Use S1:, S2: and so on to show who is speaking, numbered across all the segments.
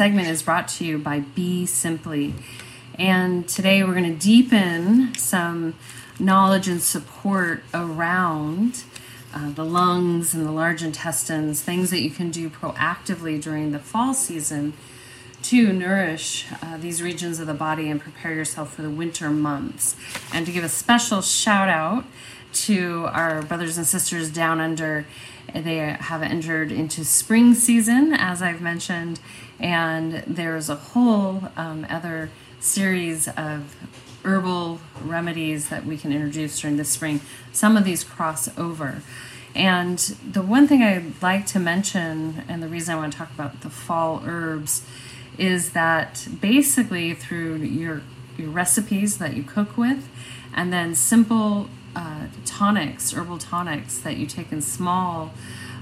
S1: segment is brought to you by BeSimply. And today we're going to deepen some knowledge and support around uh, the lungs and the large intestines, things that you can do proactively during the fall season to nourish uh, these regions of the body and prepare yourself for the winter months. And to give a special shout out to our brothers and sisters down under, they have entered into spring season, as I've mentioned, and there's a whole um, other series of herbal remedies that we can introduce during the spring. Some of these cross over. And the one thing I'd like to mention, and the reason I want to talk about the fall herbs, is that basically through your, your recipes that you cook with, and then simple uh, tonics, herbal tonics that you take in small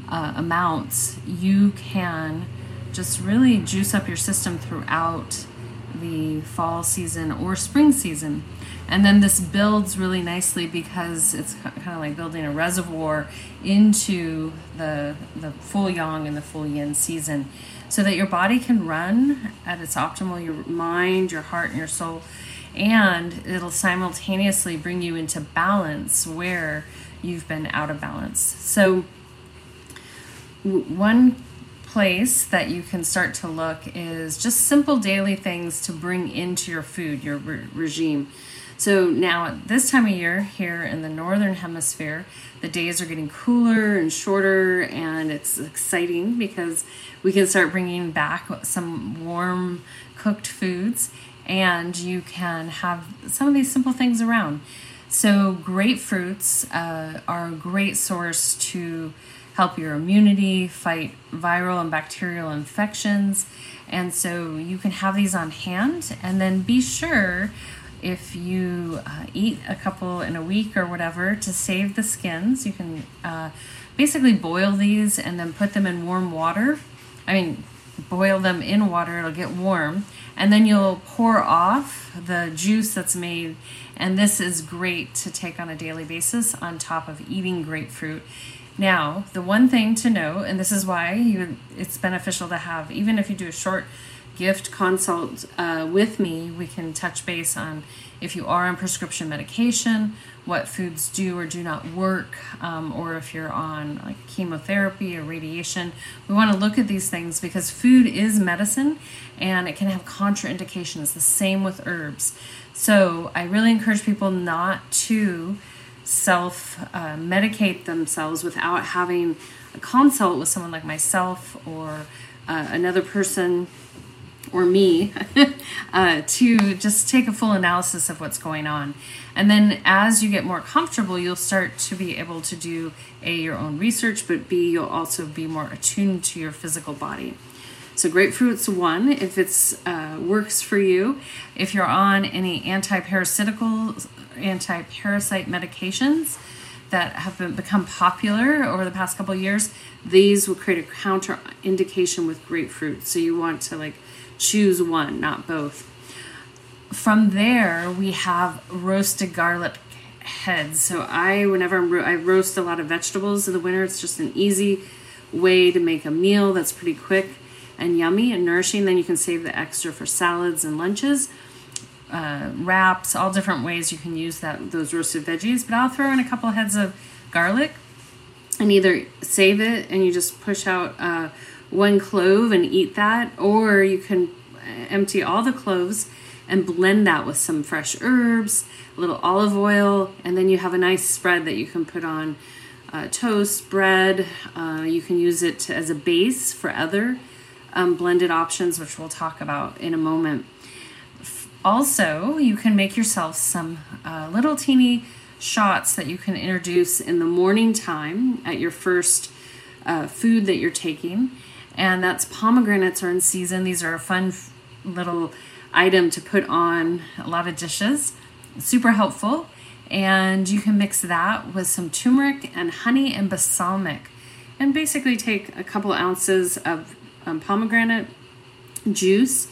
S1: uh, amounts, you can just really juice up your system throughout the fall season or spring season. And then this builds really nicely because it's kind of like building a reservoir into the, the full yang and the full yin season so that your body can run at its optimal, your mind, your heart, and your soul. And it'll simultaneously bring you into balance where you've been out of balance. So, one place that you can start to look is just simple daily things to bring into your food, your re- regime. So now at this time of year here in the northern hemisphere, the days are getting cooler and shorter and it's exciting because we can start bringing back some warm cooked foods and you can have some of these simple things around. So grapefruits uh, are a great source to help your immunity, fight viral and bacterial infections. And so you can have these on hand and then be sure if you uh, eat a couple in a week or whatever to save the skins. You can uh, basically boil these and then put them in warm water. I mean, boil them in water, it'll get warm. And then you'll pour off the juice that's made. And this is great to take on a daily basis on top of eating grapefruit now, the one thing to know, and this is why you, it's beneficial to have, even if you do a short gift consult uh, with me, we can touch base on if you are on prescription medication, what foods do or do not work, um, or if you're on like chemotherapy or radiation. We want to look at these things because food is medicine and it can have contraindications. The same with herbs. So I really encourage people not to self uh, medicate themselves without having a consult with someone like myself or uh, another person or me uh, to just take a full analysis of what's going on. And then as you get more comfortable, you'll start to be able to do A, your own research, but B, you'll also be more attuned to your physical body. So grapefruit's one if it's uh, works for you. If you're on any anti-parasitical anti parasite medications that have been, become popular over the past couple years, these will create a counter indication with grapefruit. So you want to like choose one, not both. From there, we have roasted garlic heads. So I, whenever ro- I roast a lot of vegetables in the winter, it's just an easy way to make a meal that's pretty quick and yummy and nourishing. Then you can save the extra for salads and lunches uh, wraps, all different ways you can use that those roasted veggies. But I'll throw in a couple heads of garlic and either save it and you just push out uh, one clove and eat that, or you can empty all the cloves and blend that with some fresh herbs, a little olive oil, and then you have a nice spread that you can put on uh, toast, bread. Uh, you can use it to, as a base for other um, blended options, which we'll talk about in a moment. Also, you can make yourself some uh, little teeny shots that you can introduce in the morning time at your first uh, food that you're taking. And that's pomegranates are in season. These are a fun little item to put on a lot of dishes. Super helpful. And you can mix that with some turmeric and honey and balsamic. And basically take a couple ounces of um, pomegranate juice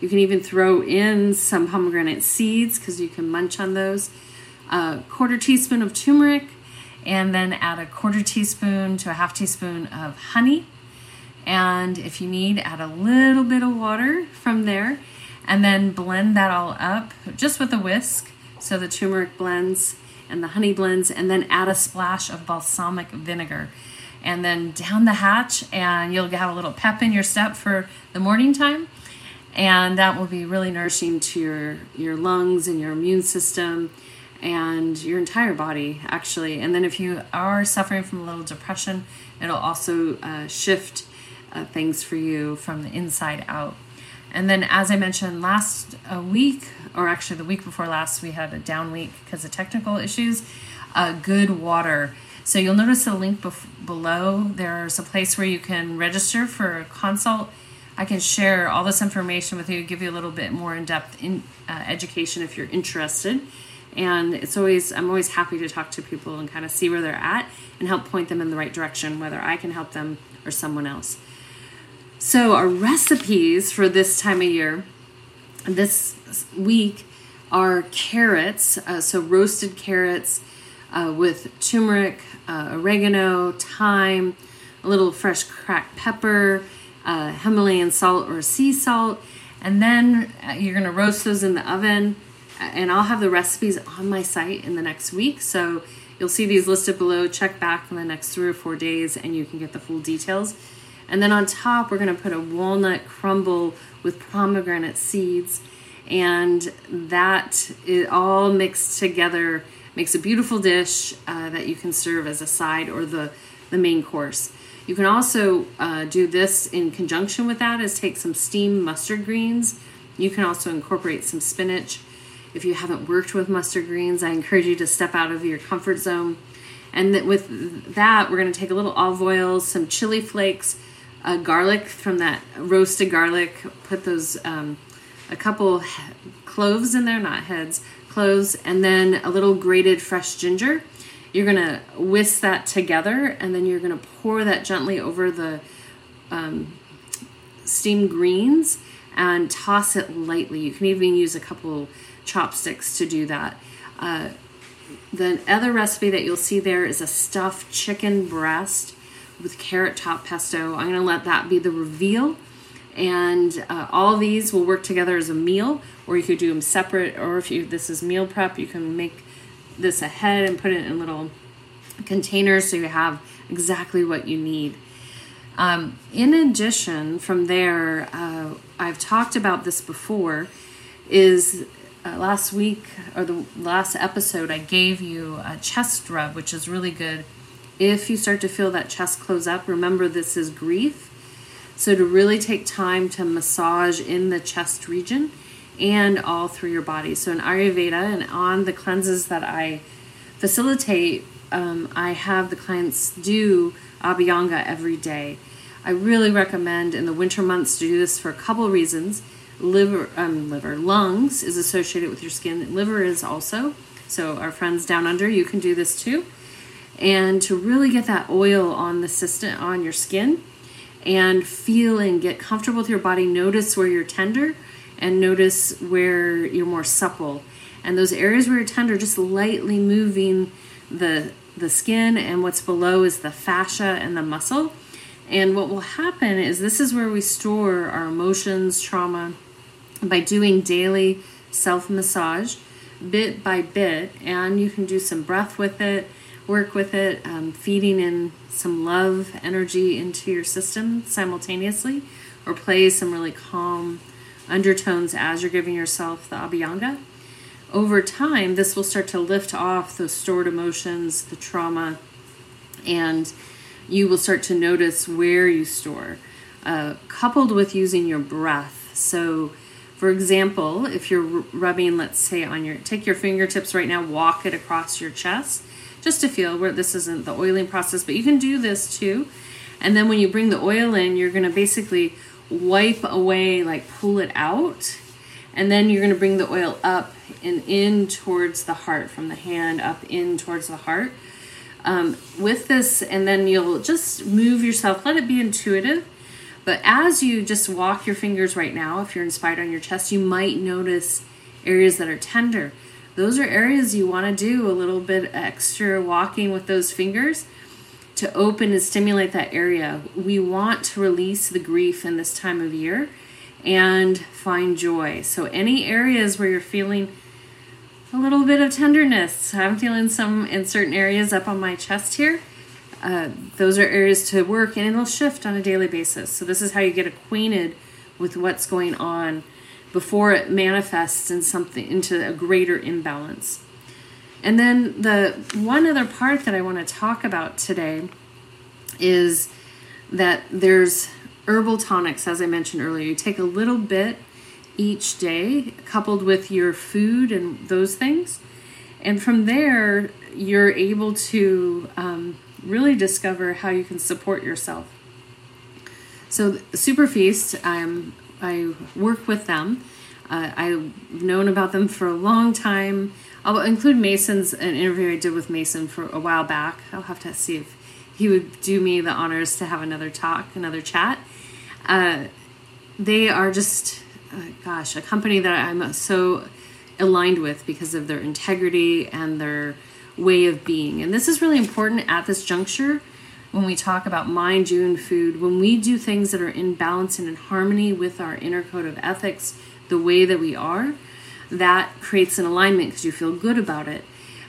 S1: you can even throw in some pomegranate seeds because you can munch on those. A quarter teaspoon of turmeric and then add a quarter teaspoon to a half teaspoon of honey. And if you need, add a little bit of water from there, and then blend that all up just with a whisk so the turmeric blends and the honey blends, and then add a splash of balsamic vinegar. And then down the hatch, and you'll have a little pep in your step for the morning time. And that will be really nourishing to your, your lungs and your immune system and your entire body, actually. And then if you are suffering from a little depression, it'll also uh, shift uh, things for you from the inside out. And then, as I mentioned last uh, week, or actually the week before last, we had a down week because of technical issues. Uh, good water. So you'll notice the link bef- below. There's a place where you can register for a consult. I can share all this information with you, give you a little bit more in-depth in, uh, education if you're interested. And it's always I'm always happy to talk to people and kind of see where they're at and help point them in the right direction, whether I can help them or someone else. So our recipes for this time of year, this week, are carrots. Uh, so roasted carrots uh, with turmeric, uh, oregano, thyme, a little fresh cracked pepper, uh, Himalayan salt or sea salt, and then uh, you're going to roast those in the oven. And I'll have the recipes on my site in the next week. So you'll see these listed below. Check back in the next three or four days, and you can get the full details. And then on top, we're going to put a walnut crumble with pomegranate seeds. And that it all mixed together makes a beautiful dish uh, that you can serve as a side or the, the main course. You can also uh, do this in conjunction with that is take some steamed mustard greens. You can also incorporate some spinach. If you haven't worked with mustard greens, I encourage you to step out of your comfort zone. And with that, we're going to take a little olive oil, some chili flakes, uh, garlic from that roasted garlic. Put those um, a couple cloves in there, not heads, cloves, and then a little grated fresh ginger. You're gonna whisk that together, and then you're gonna pour that gently over the um, steamed greens and toss it lightly. You can even use a couple chopsticks to do that. Uh, the other recipe that you'll see there is a stuffed chicken breast with carrot top pesto. I'm going to let that be the reveal. And uh, all these will work together as a meal, or you could do them separate. Or if you this is meal prep, you can make this ahead and put it in little containers so you have exactly what you need. Um, in addition, from there, uh, I've talked about this before. Is uh, last week or the last episode, I gave you a chest rub, which is really good if you start to feel that chest close up, remember this is grief. So, to really take time to massage in the chest region and all through your body. So, in Ayurveda and on the cleanses that I facilitate, um, I have the clients do Abhyanga every day. I really recommend in the winter months to do this for a couple reasons. Liver, um, liver, lungs is associated with your skin. Liver is also. So, our friends down under, you can do this too and to really get that oil on the system on your skin and feel and get comfortable with your body. Notice where you're tender and notice where you're more supple. And those areas where you're tender just lightly moving the the skin and what's below is the fascia and the muscle. And what will happen is this is where we store our emotions trauma by doing daily self massage bit by bit and you can do some breath with it work with it, um, feeding in some love energy into your system simultaneously, or play some really calm undertones as you're giving yourself the abhyanga. Over time, this will start to lift off those stored emotions, the trauma, and you will start to notice where you store, uh, coupled with using your breath. So, for example, if you're rubbing, let's say, on your, take your fingertips right now, walk it across your chest just to feel where this isn't the oiling process, but you can do this too. And then when you bring the oil in, you're going to basically wipe away, like pull it out. And then you're going to bring the oil up and in towards the heart, from the hand up in towards the heart. Um, with this, and then you'll just move yourself, let it be intuitive. But as you just walk your fingers right now, if you're inspired on your chest, you might notice areas that are tender those are areas you want to do a little bit extra walking with those fingers to open and stimulate that area. We want to release the grief in this time of year and find joy. So, any areas where you're feeling a little bit of tenderness, I'm feeling some in certain areas up on my chest here. Uh, those are areas to work and it'll shift on a daily basis. So, this is how you get acquainted with what's going on before it manifests in something into a greater imbalance. And then the one other part that I want to talk about today is that there's herbal tonics, as I mentioned earlier. You take a little bit each day, coupled with your food and those things. And from there, you're able to um, really discover how you can support yourself. So, Superfeast, um, I work with them. Uh, I've known about them for a long time. I'll include Mason's an interview I did with Mason for a while back. I'll have to see if he would do me the honors to have another talk, another chat. Uh, they are just, uh, gosh, a company that I'm so aligned with because of their integrity and their way of being. And this is really important at this juncture when we talk about mind, you, and food. When we do things that are in balance and in harmony with our inner code of ethics, the way that we are, that creates an alignment because you feel good about it.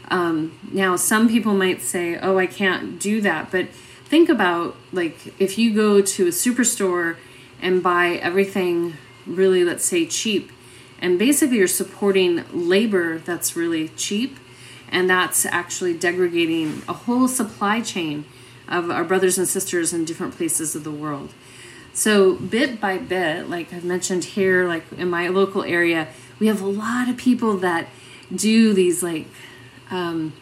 S1: Um, now, some people might say, oh, I can't do that. But think about like if you go to a superstore and buy everything really, let's say, cheap, and basically you're supporting labor that's really cheap, and that's actually degrading a whole supply chain of our brothers and sisters in different places of the world. So, bit by bit, like I've mentioned here, like in my local area, we have a lot of people that do these like um,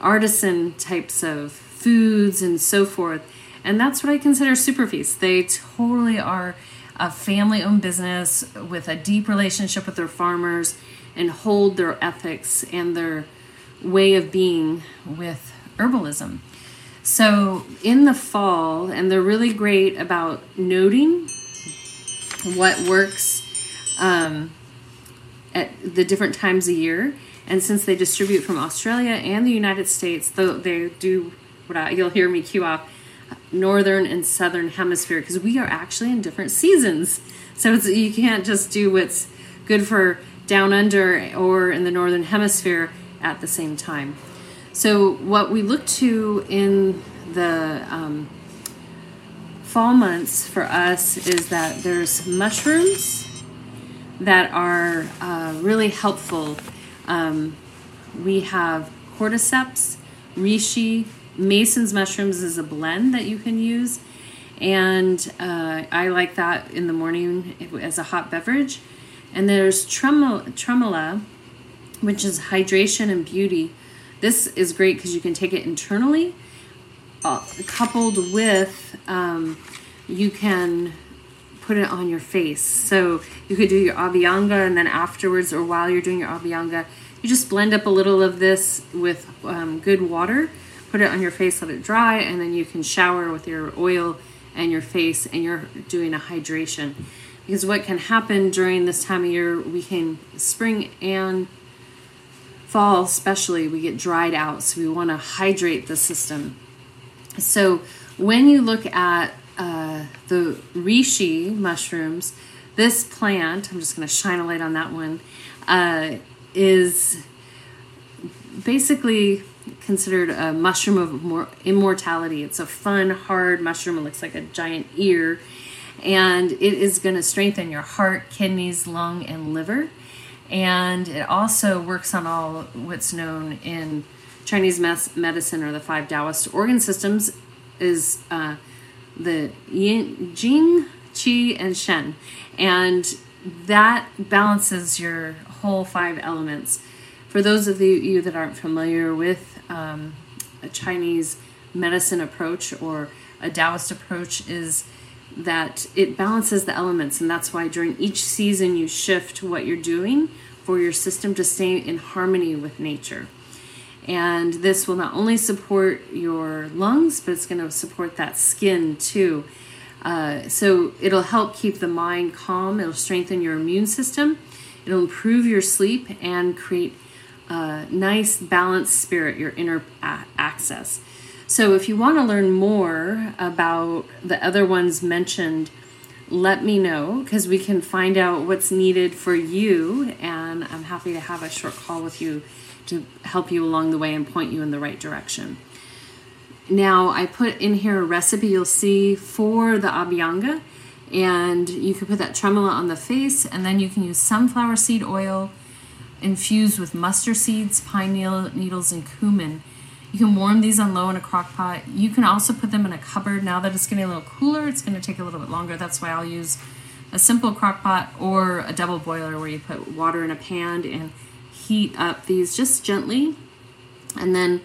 S1: artisan types of foods and so forth. And that's what I consider super feasts. They totally are a family owned business with a deep relationship with their farmers and hold their ethics and their way of being with herbalism. So, in the fall, and they're really great about noting what works um, at the different times a year and since they distribute from Australia and the United States, though they do what I, you'll hear me cue off northern and southern hemisphere because we are actually in different seasons. So you can't just do what's good for down under or in the northern hemisphere at the same time. So what we look to in the um, fall months for us is that there's mushrooms that are uh, really helpful um, we have cordyceps, reishi, Mason's mushrooms is a blend that you can use. And uh, I like that in the morning as a hot beverage. And there's tremella, which is hydration and beauty. This is great because you can take it internally, uh, coupled with um, you can put it on your face. So you could do your abhyanga and then afterwards or while you're doing your abhyanga, you just blend up a little of this with um, good water, put it on your face, let it dry, and then you can shower with your oil and your face and you're doing a hydration. Because what can happen during this time of year, we can, spring and fall especially, we get dried out. So we want to hydrate the system. So when you look at uh, the reishi mushrooms, this plant, I'm just going to shine a light on that one, uh, is basically considered a mushroom of immortality. It's a fun, hard mushroom. It looks like a giant ear. And it is going to strengthen your heart, kidneys, lung, and liver. And it also works on all what's known in Chinese medicine or the five Taoist organ systems is uh, the yin, Jing, Qi, and Shen. And that balances your whole five elements. For those of you that aren't familiar with um, a Chinese medicine approach or a Taoist approach, is that it balances the elements, and that's why during each season you shift what you're doing for your system to stay in harmony with nature. And this will not only support your lungs, but it's going to support that skin too. Uh, so it'll help keep the mind calm, it'll strengthen your immune system, it'll improve your sleep, and create a nice balanced spirit, your inner a- access. So if you want to learn more about the other ones mentioned, let me know because we can find out what's needed for you. And I'm happy to have a short call with you to help you along the way and point you in the right direction. Now, I put in here a recipe you'll see for the abhyanga, and you can put that tremella on the face, and then you can use sunflower seed oil infused with mustard seeds, pine needles, and cumin. You can warm these on low in a crock pot. You can also put them in a cupboard. Now that it's getting a little cooler, it's going to take a little bit longer. That's why I'll use a simple crock pot or a double boiler where you put water in a pan and heat up these just gently. And then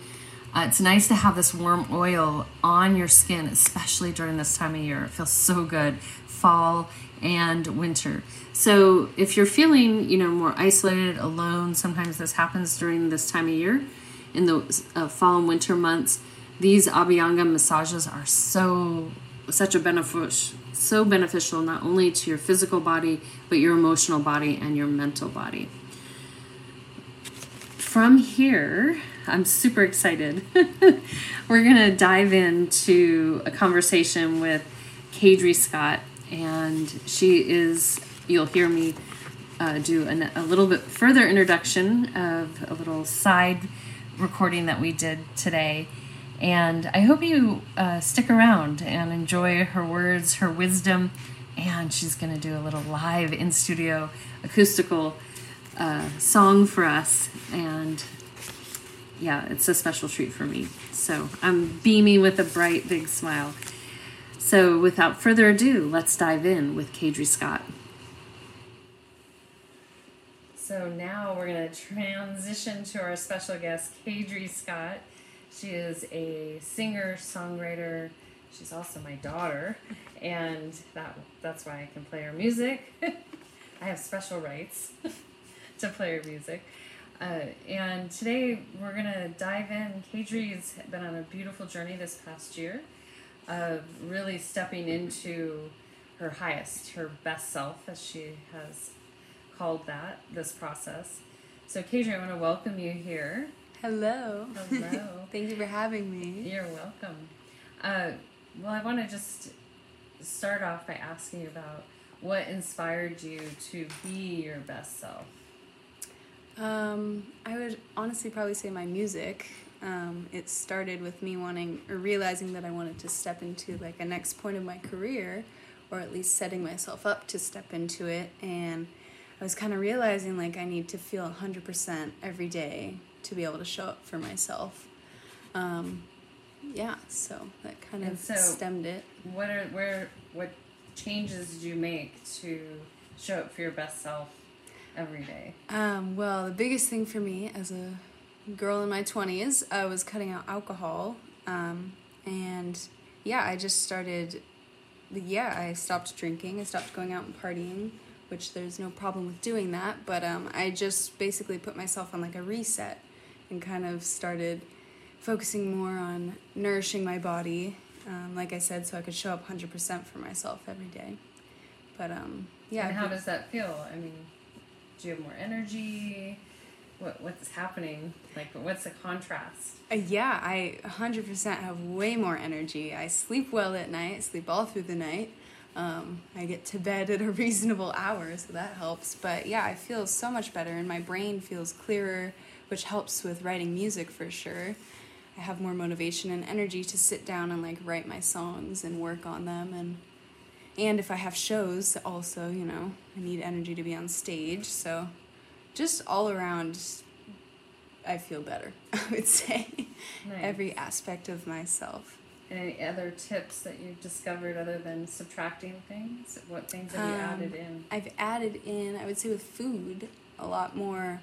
S1: uh, it's nice to have this warm oil on your skin, especially during this time of year. It feels so good, fall and winter. So if you're feeling, you know, more isolated, alone, sometimes this happens during this time of year, in the uh, fall and winter months. These abhyanga massages are so such a beneficial so beneficial not only to your physical body but your emotional body and your mental body. From here, I'm super excited. We're going to dive into a conversation with Cadre Scott, and she is, you'll hear me uh, do an, a little bit further introduction of a little side recording that we did today. And I hope you uh, stick around and enjoy her words, her wisdom, and she's going to do a little live in studio acoustical uh, song for us. And yeah, it's a special treat for me. So I'm beaming with a bright, big smile. So without further ado, let's dive in with Cadre Scott. So now we're going to transition to our special guest, Cadre Scott. She is a singer, songwriter. She's also my daughter, and that that's why I can play her music. I have special rights to play her music. Uh, and today we're going to dive in. Cadre's been on a beautiful journey this past year of really stepping into her highest, her best self, as she has called that, this process. So, Cadre, I want to welcome you here.
S2: Hello.
S1: Hello.
S2: Thank you for having me.
S1: You're welcome. Uh, well, I want to just start off by asking you about what inspired you to be your best self.
S2: Um, I would honestly probably say my music. Um, it started with me wanting or realizing that I wanted to step into like a next point of my career, or at least setting myself up to step into it. And I was kind of realizing like I need to feel 100% every day to be able to show up for myself. Um, yeah, so that kind of so stemmed it.
S1: What are where what changes did you make to show up for your best self every day?
S2: Um, well, the biggest thing for me as a girl in my 20s, I was cutting out alcohol. Um, and yeah, I just started, yeah, I stopped drinking. I stopped going out and partying, which there's no problem with doing that. But um, I just basically put myself on like a reset and kind of started focusing more on nourishing my body, um, like I said, so I could show up 100% for myself every day. But um, yeah.
S1: And how does that feel? I mean, do you have more energy? What what's happening? Like, what's the contrast?
S2: Uh, yeah, I 100% have way more energy. I sleep well at night. Sleep all through the night. Um, I get to bed at a reasonable hour, so that helps. But yeah, I feel so much better, and my brain feels clearer, which helps with writing music for sure. I have more motivation and energy to sit down and like write my songs and work on them and and if I have shows also, you know, I need energy to be on stage. So just all around, I feel better, I would say. Nice. Every aspect of myself.
S1: Any other tips that you've discovered other than subtracting things? What things have you um, added in?
S2: I've added in, I would say, with food, a lot more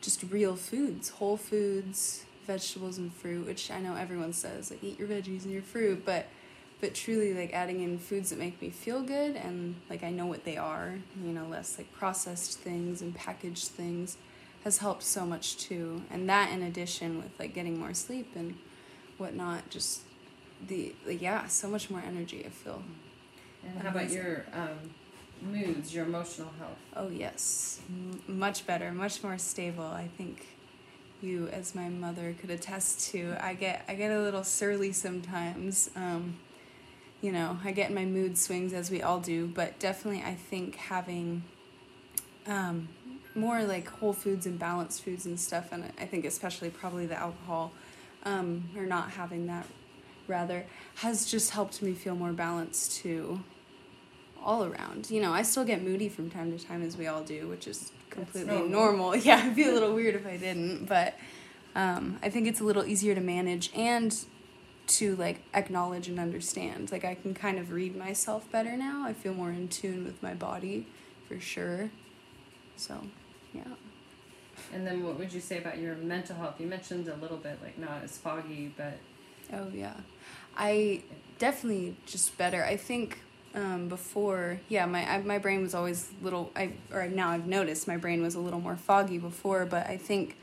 S2: just real foods, whole foods, vegetables, and fruit, which I know everyone says, like, eat your veggies and your fruit, but but truly like adding in foods that make me feel good and like I know what they are, you know, less like processed things and packaged things has helped so much too. And that in addition with like getting more sleep and whatnot, just the yeah, so much more energy I feel.
S1: And how about your um, moods, your emotional health?
S2: Oh yes, M- much better, much more stable. I think you, as my mother could attest to, I get I get a little surly sometimes. Um, you know, I get my mood swings as we all do, but definitely I think having um, more like whole foods and balanced foods and stuff, and I think especially probably the alcohol um, or not having that rather has just helped me feel more balanced too all around. You know, I still get moody from time to time as we all do, which is completely normal. normal. Yeah, it'd be a little weird if I didn't, but um, I think it's a little easier to manage and to like acknowledge and understand. Like I can kind of read myself better now. I feel more in tune with my body for sure. So, yeah.
S1: And then what would you say about your mental health? You mentioned a little bit like not as foggy, but
S2: Oh yeah. I definitely just better. I think um, before, yeah, my I, my brain was always little. I or now I've noticed my brain was a little more foggy before, but I think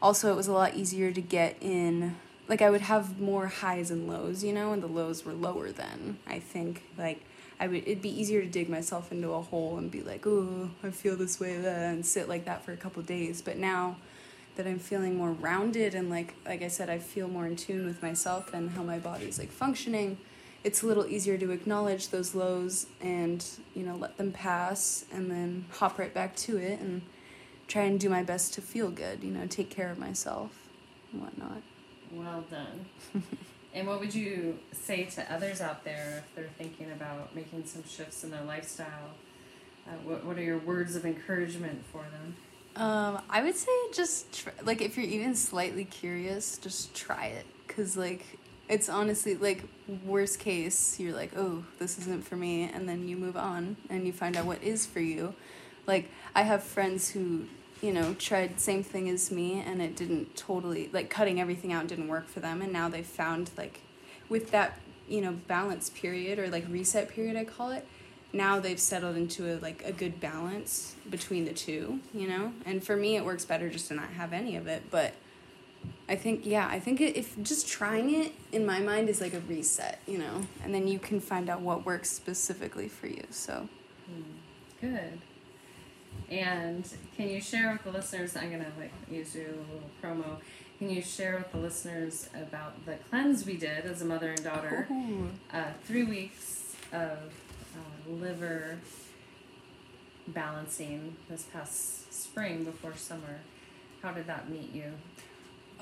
S2: also it was a lot easier to get in. Like I would have more highs and lows, you know, and the lows were lower then. I think like I would it'd be easier to dig myself into a hole and be like, oh, I feel this way, and sit like that for a couple days. But now that I'm feeling more rounded and like like I said, I feel more in tune with myself and how my body's like functioning. It's a little easier to acknowledge those lows and you know let them pass and then hop right back to it and try and do my best to feel good you know take care of myself and whatnot.
S1: Well done. And what would you say to others out there if they're thinking about making some shifts in their lifestyle? Uh, what, what are your words of encouragement for them
S2: um, I would say just try, like if you're even slightly curious, just try it. Because like it's honestly like worst case you're like oh this isn't for me and then you move on and you find out what is for you. Like i have friends who you know tried same thing as me and it didn't totally like cutting everything out didn't work for them and now they found like with that you know balance period or like reset period i call it now they've settled into a like a good balance between the two you know and for me it works better just to not have any of it but I think yeah, I think if just trying it in my mind is like a reset, you know, and then you can find out what works specifically for you. So
S1: hmm. good. And can you share with the listeners? I'm gonna like use you a little promo. Can you share with the listeners about the cleanse we did as a mother and daughter? Uh, three weeks of liver balancing this past spring before summer. How did that meet you?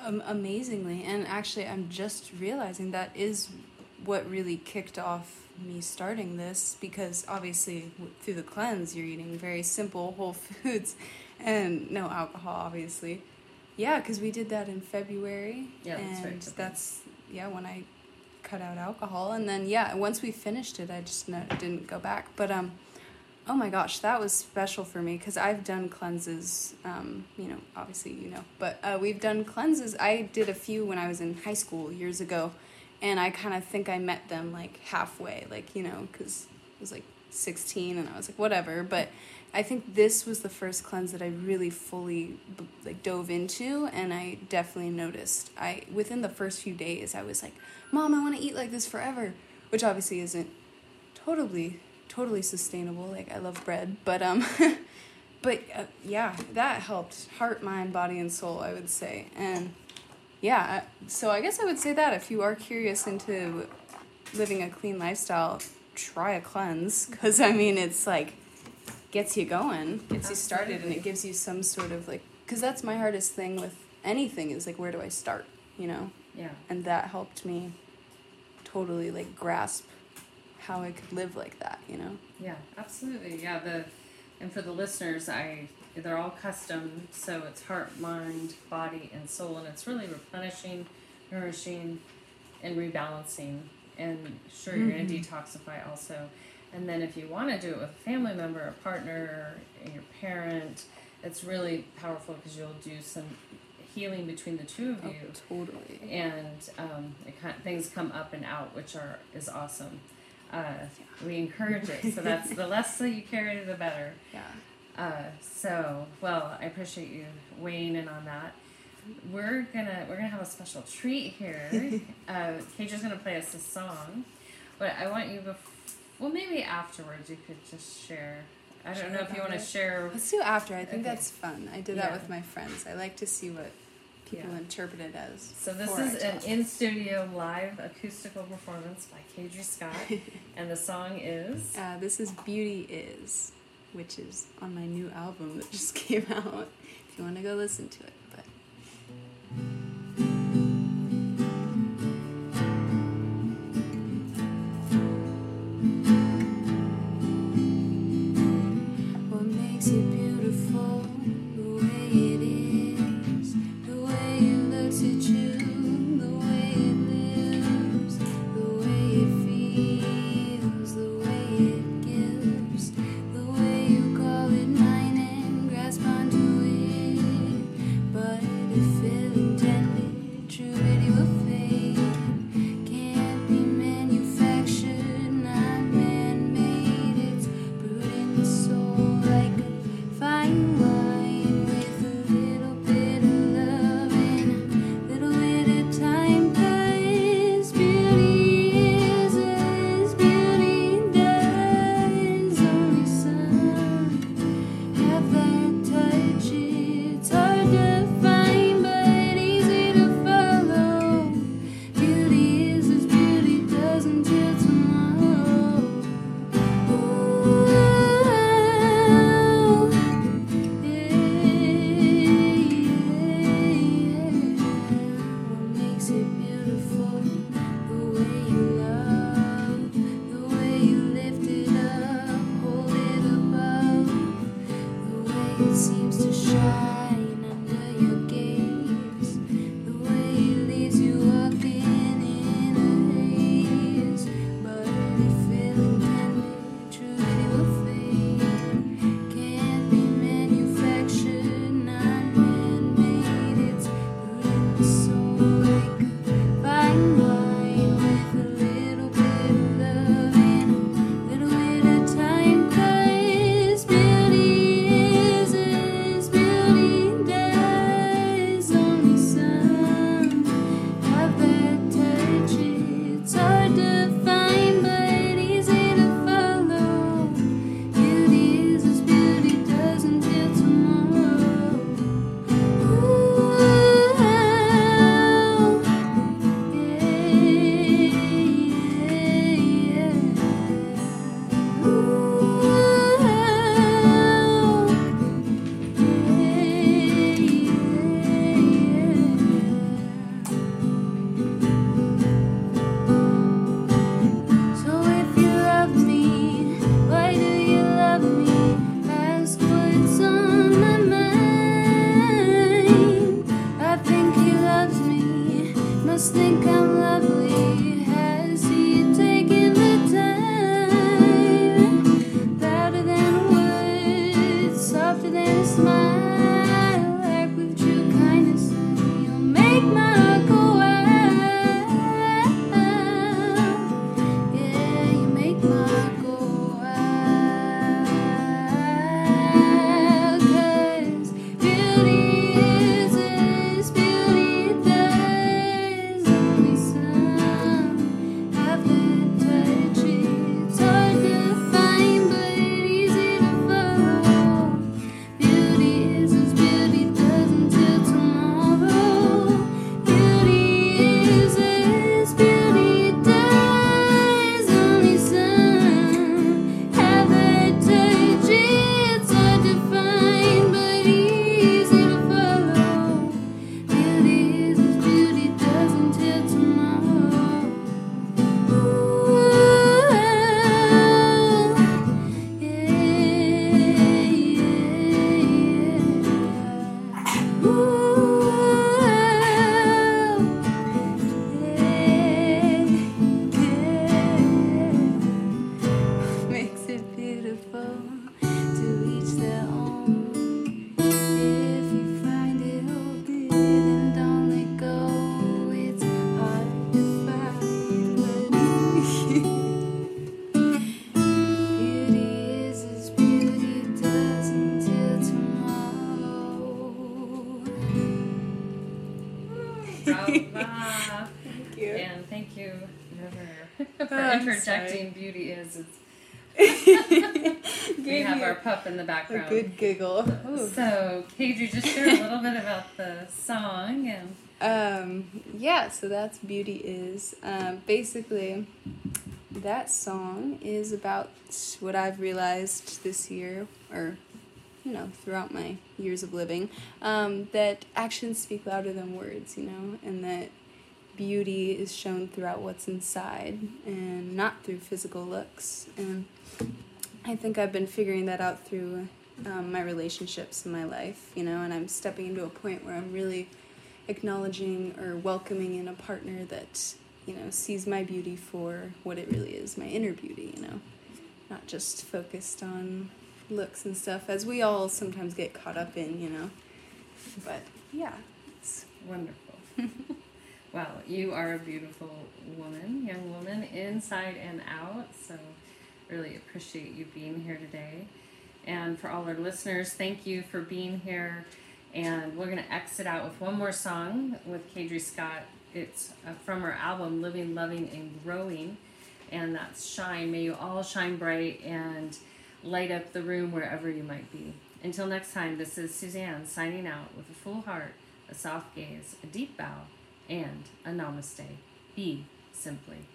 S2: Um, amazingly, and actually, I'm just realizing that is what really kicked off me starting this because obviously through the cleanse you're eating very simple whole foods and no alcohol obviously yeah because we did that in february
S1: yeah
S2: and that's, that's yeah when i cut out alcohol and then yeah once we finished it i just no, didn't go back but um Oh my gosh, that was special for me because I've done cleanses. Um, you know, obviously you know, but uh, we've done cleanses. I did a few when I was in high school years ago, and I kind of think I met them like halfway, like you know, because I was like sixteen and I was like whatever. But I think this was the first cleanse that I really fully like dove into, and I definitely noticed. I within the first few days, I was like, "Mom, I want to eat like this forever," which obviously isn't totally totally sustainable. Like I love bread, but um, but uh, yeah, that helped heart, mind, body, and soul. I would say, and yeah, so I guess I would say that if you are curious into living a clean lifestyle, try a cleanse because I mean it's like gets you going, gets you started, and it gives you some sort of like because that's my hardest thing with anything is like where do I start, you know?
S1: Yeah.
S2: And that helped me totally like grasp how I could live like that, you know?
S1: Yeah, absolutely. Yeah, the and for the listeners, I they're all custom, so it's heart, mind, body, and soul, and it's really replenishing, nourishing, and rebalancing. And sure, you're mm-hmm. going to detoxify also. And then if you want to do it with a family member, a partner, and your parent, it's really powerful because you'll do some healing between the two of oh, you.
S2: Oh, totally.
S1: And um, it, things come up and out, which are is awesome uh, we encourage it. So that's the less that you carry, the better.
S2: Yeah.
S1: Uh, so well, I appreciate you weighing in on that. We're gonna we're gonna have a special treat here. uh, is gonna play us a song, but I want you before. Well, maybe afterwards you could just share. I don't know if you want to share.
S2: Let's do after. I think okay. that's fun. I did yeah. that with my friends. I like to see what
S3: people
S1: yeah.
S3: interpret it as.
S1: So this is an in-studio live acoustical performance by Cadre Scott, and the song is.
S3: Uh, this is "Beauty Is," which is on my new album that just came out. If you want to go listen to it.
S1: Pup in the background.
S2: A good giggle.
S1: Ooh. So, Cadre, just share a little bit about the song and.
S2: Um, yeah, so that's Beauty Is. Um, basically, that song is about what I've realized this year, or, you know, throughout my years of living, um, that actions speak louder than words, you know, and that beauty is shown throughout what's inside and not through physical looks. And I think I've been figuring that out through um, my relationships in my life, you know, and I'm stepping into a point where I'm really acknowledging or welcoming in a partner that you know sees my beauty for what it really is my inner beauty you know not just focused on looks and stuff as we all sometimes get caught up in you know. But yeah it's
S1: wonderful. Well you are a beautiful woman young woman inside and out so really appreciate you being here today and for all our listeners thank you for being here and we're going to exit out with one more song with Cadre Scott. It's uh, from her album Living, Loving, and Growing. And that's Shine. May you all shine bright and light up the room wherever you might be. Until next time, this is Suzanne signing out with a full heart, a soft gaze, a deep bow, and a namaste. Be simply.